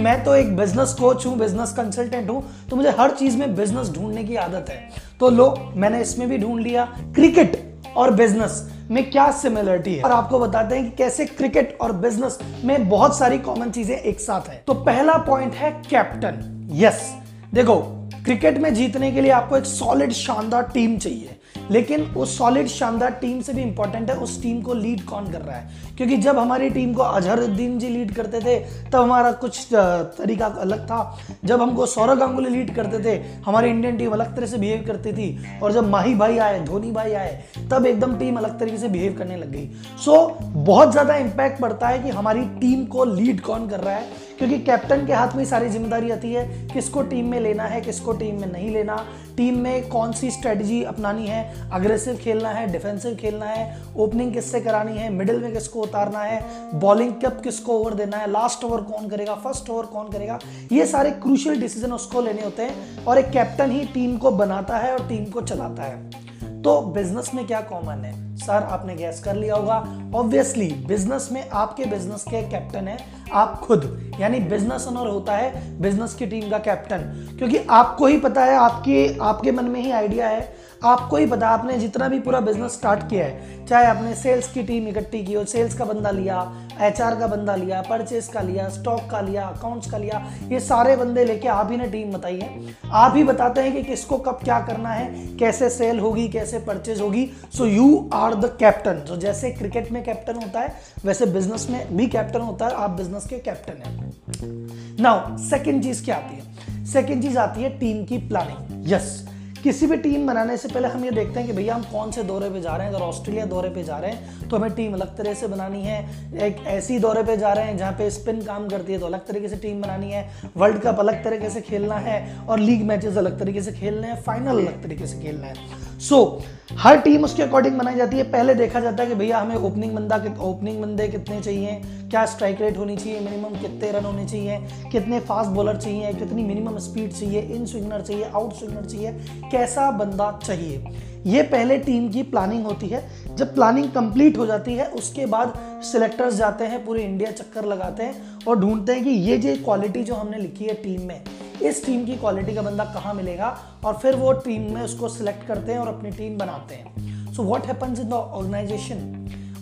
मैं तो एक बिज़नेस कोच हूँ बिज़नेस कंसल्टेंट हूँ तो मुझे हर चीज़ में बिज़नेस ढूँढने की आदत है। तो लो, मैंने इसमें भी ढूंढ लिया क्रिकेट और बिज़नेस में क्या सिमिलरिटी है। और आपको बताते हैं कि कैसे क्रिकेट और बिज़नेस में बहुत सारी कॉमन चीज़ें एक साथ है। तो पहला पॉइंट है कैप्टन यस देखो क्रिकेट में जीतने के लिए आपको एक सॉलिड शानदार टीम चाहिए। लेकिन उस सॉलिड शानदार टीम से भी इंपॉर्टेंट है उस टीम को लीड कौन कर रहा है? क्योंकि जब हमारी टीम को अजहरुद्दीन जी लीड करते थे तब हमारा कुछ तरीका अलग था। जब हमको सौरभ गांगुली लीड करते थे हमारी इंडियन टीम अलग तरह से बिहेव करती थी। और जब माही भाई आए धोनी भाई आए तब एकदम टीम अलग तरीके से बिहेव करने लग गई। सो so, बहुत ज़्यादा इंपैक्ट पड़ता है कि हमारी टीम को लीड कौन कर रहा है। क्योंकि कैप्टन के हाथ में सारी ज़िम्मेदारी आती है किसको टीम में लेना है किसको टीम में नहीं लेना। टीम में कौन सी स्ट्रेटजी अपनानी है अग्रेसिव खेलना है, डिफेंसिव खेलना है, ओपनिंग किससे करानी है, मिडिल में किसको उतारना है, बॉलिंग कब किसको ओवर देना है लास्ट ओवर कौन करेगा फ़र्स्ट ओवर कौन करेगा, ये सारे क्रूशियल डिसीज़न उसको लेने होते हैं और एक कैप्टन ही टीम को बनाता है और टीम को चलाता है। तो बिज़नेस में क्या कॉमन है? सर आपने गैस कर लिया होगा। ऑब्वियसली बिज़नेस में आपके बिज़नेस के कैप्टन है आप खुद। यानी बिज़नेस ओनर होता है बिज़नेस की टीम का कैप्टन क्योंकि आपको ही पता है, आपके आपके मन में ही आइडिया है आपको ही पता, आपने जितना भी पूरा बिज़नेस स्टार्ट किया है, चाहे आपने सेल्स की टीम इकट्ठी की हो सेल्स का बंदा लिया एचआर का बंदा लिया परचेस का लिया स्टॉक का लिया अकाउंट्स का लिया, ये सारे बंदे लेके आप ही ने टीम बताई है। आप ही बताते हैं कि किसको कब क्या करना है, कैसे सेल होगी, कैसे परचेज होगी। So you are the captain जो जैसे क्रिकेट में कैप्टन होता है, वैसे बिज़नेस में भी कैप्टन होता है, आप बिज़नेस के कैप्टन है। नाउ सेकेंड चीज़ क्या आती है? सेकेंड चीज़ आती है टीम की प्लानिंग यस किसी भी टीम बनाने से पहले हम ये देखते हैं कि भैया हम कौन से दौरे पे जा रहे हैं? अगर ऑस्ट्रेलिया दौरे पे जा रहे हैं तो हमें टीम अलग तरह से बनानी है। एक ऐसी दौरे पे जा रहे हैं जहाँ पे स्पिन काम करती है तो अलग तरीके से टीम बनानी है। वर्ल्ड कप अलग तरीके से खेलना है और लीग मैचेस अलग तरीके से खेलने हैं फाइनल अलग तरीके से खेलना है। सो so, हर टीम उसके अकॉर्डिंग बनाई जाती है। पहले देखा जाता है कि भैया हमें ओपनिंग बंदा ओपनिंग बंदे कितने चाहिए क्या स्ट्राइक रेट होनी चाहिए मिनिमम कितने रन होने चाहिए कितने फास्ट बॉलर चाहिए कितनी मिनिमम स्पीड चाहिए इन स्विंगनर चाहिए आउट स्विंगनर चाहिए कैसा बंदा चाहिए। ये पहले टीम की प्लानिंग होती है। जब प्लानिंग कंप्लीट हो जाती है उसके बाद सिलेक्टर्स जाते हैं पूरे इंडिया चक्कर लगाते हैं और ढूंढते हैं कि ये जो क्वालिटी जो हमने लिखी है टीम में इस टीम की क्वालिटी का बंदा कहाँ मिलेगा? और फिर वो टीम में उसको सिलेक्ट करते हैं और अपनी टीम बनाते हैं। So what happens in the organization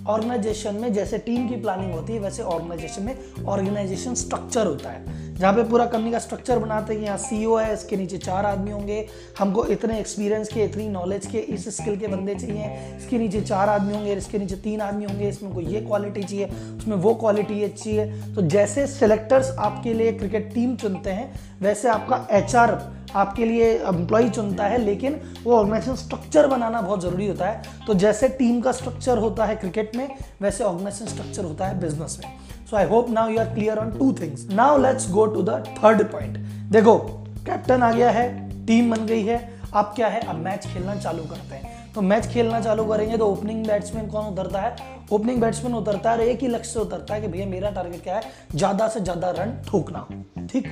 organization में जैसे टीम की प्लानिंग होती है, वैसे ऑर्गेनाइजेशन में ऑर्गेनाइजेशन स्ट्रक्चर होता है। जहाँ पे पूरा कंपनी का स्ट्रक्चर बनाते हैं, यहाँ सी है, इसके नीचे चार आदमी होंगे। हमको इतने एक्सपीरियंस के, इतनी नॉलेज के, इस स्किल के बंदे चाहिए। इसके नीचे चार आदमी होंगे, इसके नीचे तीन आदमी होंगे, इसमें कोई ये क्वालिटी चाहिए, उसमें वो क्वालिटी अच्छी है तो जैसे सिलेक्टर्स आपके लिए क्रिकेट टीम चुनते हैं, वैसे आपका एचआर आपके लिए एम्प्लॉय चुनता है, लेकिन वो ऑर्गेनाइजेशन स्ट्रक्चर बनाना बहुत ज़रूरी होता है। तो जैसे टीम का स्ट्रक्चर होता है क्रिकेट में, वैसे ऑर्गेनाइजेशन स्ट्रक्चर होता है बिज़नेस में। So I hope now you are clear on two things now let's go to the third point देखो कैप्टन आ गया है टीम बन गई है। अब क्या है? अब मैच खेलना चालू करते हैं। तो मैच खेलना चालू करेंगे तो ओपनिंग बैट्समैन कौन उतरता है? ओपनिंग बैट्समैन उतरता है और एक ही लक्ष्य से उतरता है कि भैया, मेरा टारगेट क्या है? ज़्यादा से ज़्यादा रन ठोकना। ठीक?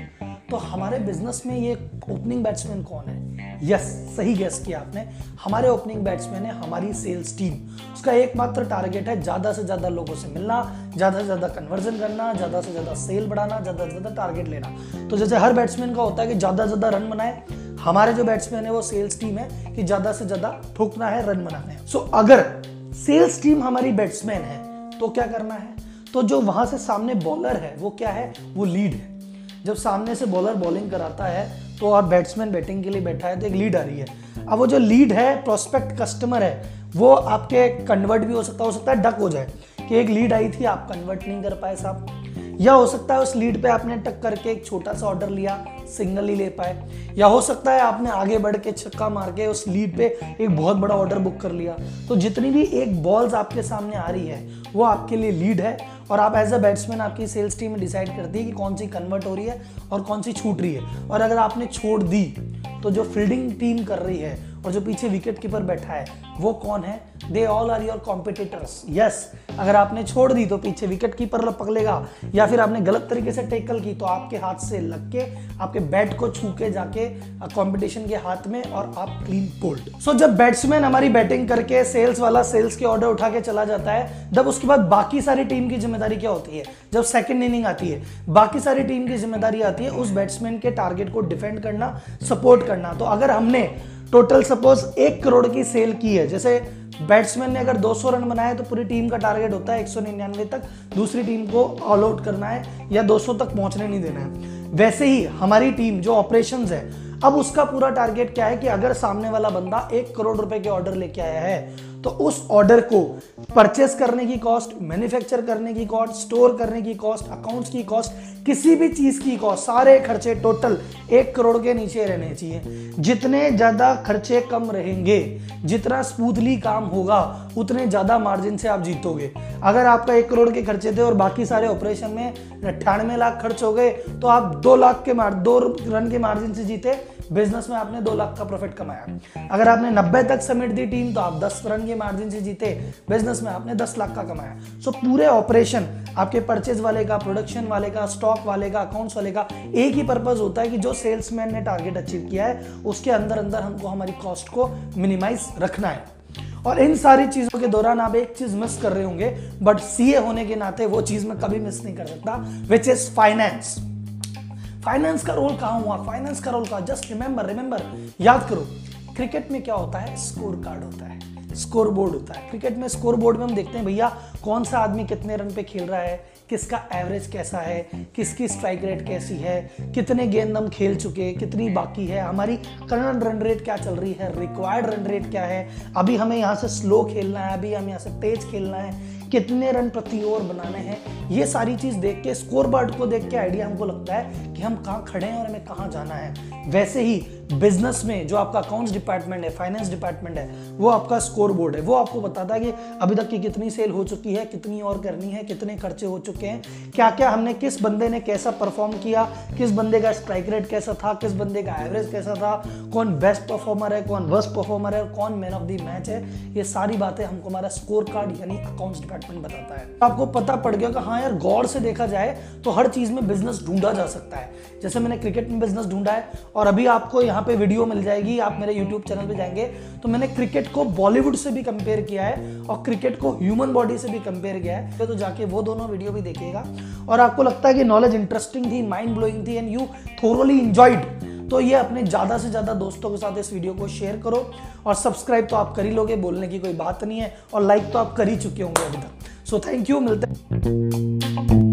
तो हमारे बिज़नेस में ये ओपनिंग बैट्समैन कौन है? यस सही गेस किया आपने। हमारे ओपनिंग बैट्समैन है, हमारी सेल्स टीम उसका एकमात्र टारगेट है ज़्यादा से ज़्यादा लोगों से मिलना, ज़्यादा से ज़्यादा कन्वर्जन करना, ज़्यादा से ज़्यादा सेल बढ़ाना, ज़्यादा से ज़्यादा टारगेट लेना। तो जैसे हर बैट्समैन का होता है कि ज़्यादा से ज़्यादा रन बनाए। हमारे जो बैट्समैन है, वो सेल्स टीम है कि ज़्यादा से ज़्यादा ठोकना है रन बनाना है। सो अगर सेल्स टीम हमारी बैट्समैन है तो क्या करना है? तो जो वहाँ से सामने बॉलर है, वो क्या है? वो लीड है। जब सामने से बॉलर बॉलिंग कराता है तो और बैट्समैन बैटिंग के लिए बैठा है तो एक लीड आ रही है। अब वो जो लीड है प्रोस्पेक्ट कस्टमर है, वो आपके कन्वर्ट भी हो सकता हो सकता है डक हो जाए कि एक लीड आई थी, आप कन्वर्ट नहीं कर पाए साहब। या हो सकता है उस लीड पे आपने टक करके एक छोटा सा ऑर्डर लिया सिंगल ही ले पाए। या हो सकता है आपने आगे बढ़ के छक्का मार के उस लीड पे एक बहुत बड़ा ऑर्डर बुक कर लिया। तो जितनी भी एक बॉल्स आपके सामने आ रही है, वो आपके लिए लीड है और आप एज अ बैट्समैन आपकी सेल्स टीम डिसाइड करती है कि कौन सी कन्वर्ट हो रही है और कौन सी छूट रही है। और अगर आपने छोड़ दी तो जो फील्डिंग टीम कर रही है और जो पीछे विकेट कीपर बैठा है, वो कौन है? They all are your competitors yes अगर आपने छोड़ दी तो पीछे विकेट कीपर पकड़ेगा, या फिर आपने गलत तरीके से टेकल की तो आपके हाथ से लग के, आपके बैट को छू के जाके कंपटीशन के हाथ में और आप क्लीन बोल्ड सो जब बैट्समैन हमारी बैटिंग करके सेल्स वाला सेल्स के ऑर्डर उठा के चला जाता है, तब उसके बाद बाकी सारी टीम की ज़िम्मेदारी क्या होती है? जब सेकेंड इनिंग आती है, बाकी सारी टीम की ज़िम्मेदारी आती है, उस बैट्समैन के टारगेट को डिफेंड करना सपोर्ट करना. तो अगर हमने टोटल सपोज़ एक करोड़ की सेल की है। जैसे बैट्समैन ने अगर 200 रन बनाए तो पूरी टीम का टारगेट होता है एक सौ निन्यानवे तक। दूसरी टीम को ऑल आउट करना है या 200 तक पहुँचने नहीं देना है। वैसे ही हमारी टीम जो ऑपरेशन है, अब उसका पूरा टारगेट क्या है कि अगर सामने वाला बंदा एक करोड़ रुपए के ऑर्डर लेके आया है तो उस ऑर्डर को परचेस करने की कॉस्ट मैन्युफैक्चर करने की कॉस्ट स्टोर करने की कॉस्ट अकाउंट्स की कॉस्ट किसी भी चीज़ की कॉस्ट सारे खर्चे टोटल एक करोड़ के नीचे रहने चाहिए। जितने ज़्यादा खर्चे कम रहेंगे, जितना स्मूथली काम होगा, उतने ज़्यादा मार्जिन से आप जीतोगे। अगर आपका एक करोड़ के खर्चे थे और बाकी सारे ऑपरेशन में अट्ठानवे लाख खर्च हो गए तो आप दो लाख के मार, दो रन के मार्जिन से जीते बिज़नेस में आपने दो लाख का प्रॉफिट कमाया। अगर आपने नब्बे तक समेट दी टीम तो आप दस रन के मार्जिन से जीते। बिज़नेस में आपने दस लाख का कमाया। सो पूरे ऑपरेशन आपके परचेज वाले का प्रोडक्शन वाले का स्टॉक वाले का अकाउंट्स वाले का, एक ही पर्पज होता है कि जो सेल्समैन ने टारगेट अचीव किया है, उसके अंदर अंदर हमको हमारी कॉस्ट को मिनिमाइज रखना है। और इन सारी चीज़ों के दौरान आप एक चीज़ मिस कर रहे होंगे बट सीए होने के नाते वो चीज़ मैं कभी मिस नहीं कर सकता विच इज़ फाइनेंस फाइनेंस का रोल कहाँ हुआ? फाइनेंस का रोल कहा? जस्ट रिमेंबर रिमेंबर याद करो क्रिकेट में क्या होता है? स्कोर कार्ड होता है स्कोर बोर्ड होता है। क्रिकेट में स्कोर बोर्ड में हम देखते हैं, भैया, कौन सा आदमी कितने रन पे खेल रहा है? किसका एवरेज कैसा है? किसकी स्ट्राइक रेट कैसी है? कितने गेंद हम खेल चुके कितनी बाकी है? हमारी करंट रन रेट क्या चल रही है? रिक्वायर्ड रन रेट क्या है? अभी हमें यहाँ से स्लो खेलना है, अभी हम यहाँ से तेज खेलना है। कितने रन प्रति ओवर बनाने हैं, ये सारी चीज़ देख के स्कोर बोर्ड को देख के आइडिया हमको लगता है कि हम कहाँ खड़े हैं और हमें कहाँ जाना है। वैसे ही बिज़नेस में जो आपका अकाउंट्स डिपार्टमेंट है फाइनेंस डिपार्टमेंट है, वो आपका स्कोर बोर्ड है। वो आपको बताता है कि अभी तक की कितनी सेल हो चुकी है, कितनी और करनी है, कितने खर्चे हो चुके हैं क्या क्या हमने, किस बंदे ने कैसा परफॉर्म किया, किस बंदे का स्ट्राइक रेट कैसा था, किस बंदे का एवरेज कैसा था, कौन बेस्ट परफॉर्मर है, कौन वर्स्ट परफॉर्मर है कौन मैन ऑफ़ द मैच है, ये सारी बातें हमको हमारा स्कोर कार्ड यानी अकाउंट्स डिपार्टमेंट बताता है। आपको पता पड़ गया कि हाँ यार, गौर से देखा जाए तो हर चीज़ में बिज़नेस ढूंढा जा सकता है। जैसे मैंने क्रिकेट में बिज़नेस ढूंढा है, और अभी आपको यहाँ पे वीडियो मिल जाएगी, आप मेरे यूट्यूब चैनल पे जाएँगे तो मैंने क्रिकेट को बॉलीवुड से भी कंपेयर किया है, और क्रिकेट को ह्यूमन बॉडी से भी कंपेयर किया है। तो जाके वो दोनों वीडियो भी देखिएगा। और आपको लगता है कि नॉलेज इंटरेस्टिंग थी माइंड ब्लोइंग थी एंड यू थोरोली इंजॉइड तो ये अपने ज़्यादा से ज़्यादा दोस्तों के साथ इस वीडियो को शेयर करो और सब्सक्राइब तो आप कर ही लोगे, बोलने की कोई बात नहीं है और लाइक तो आप कर ही चुके होंगे अभी तक। सो थैंक यू मिलते हैं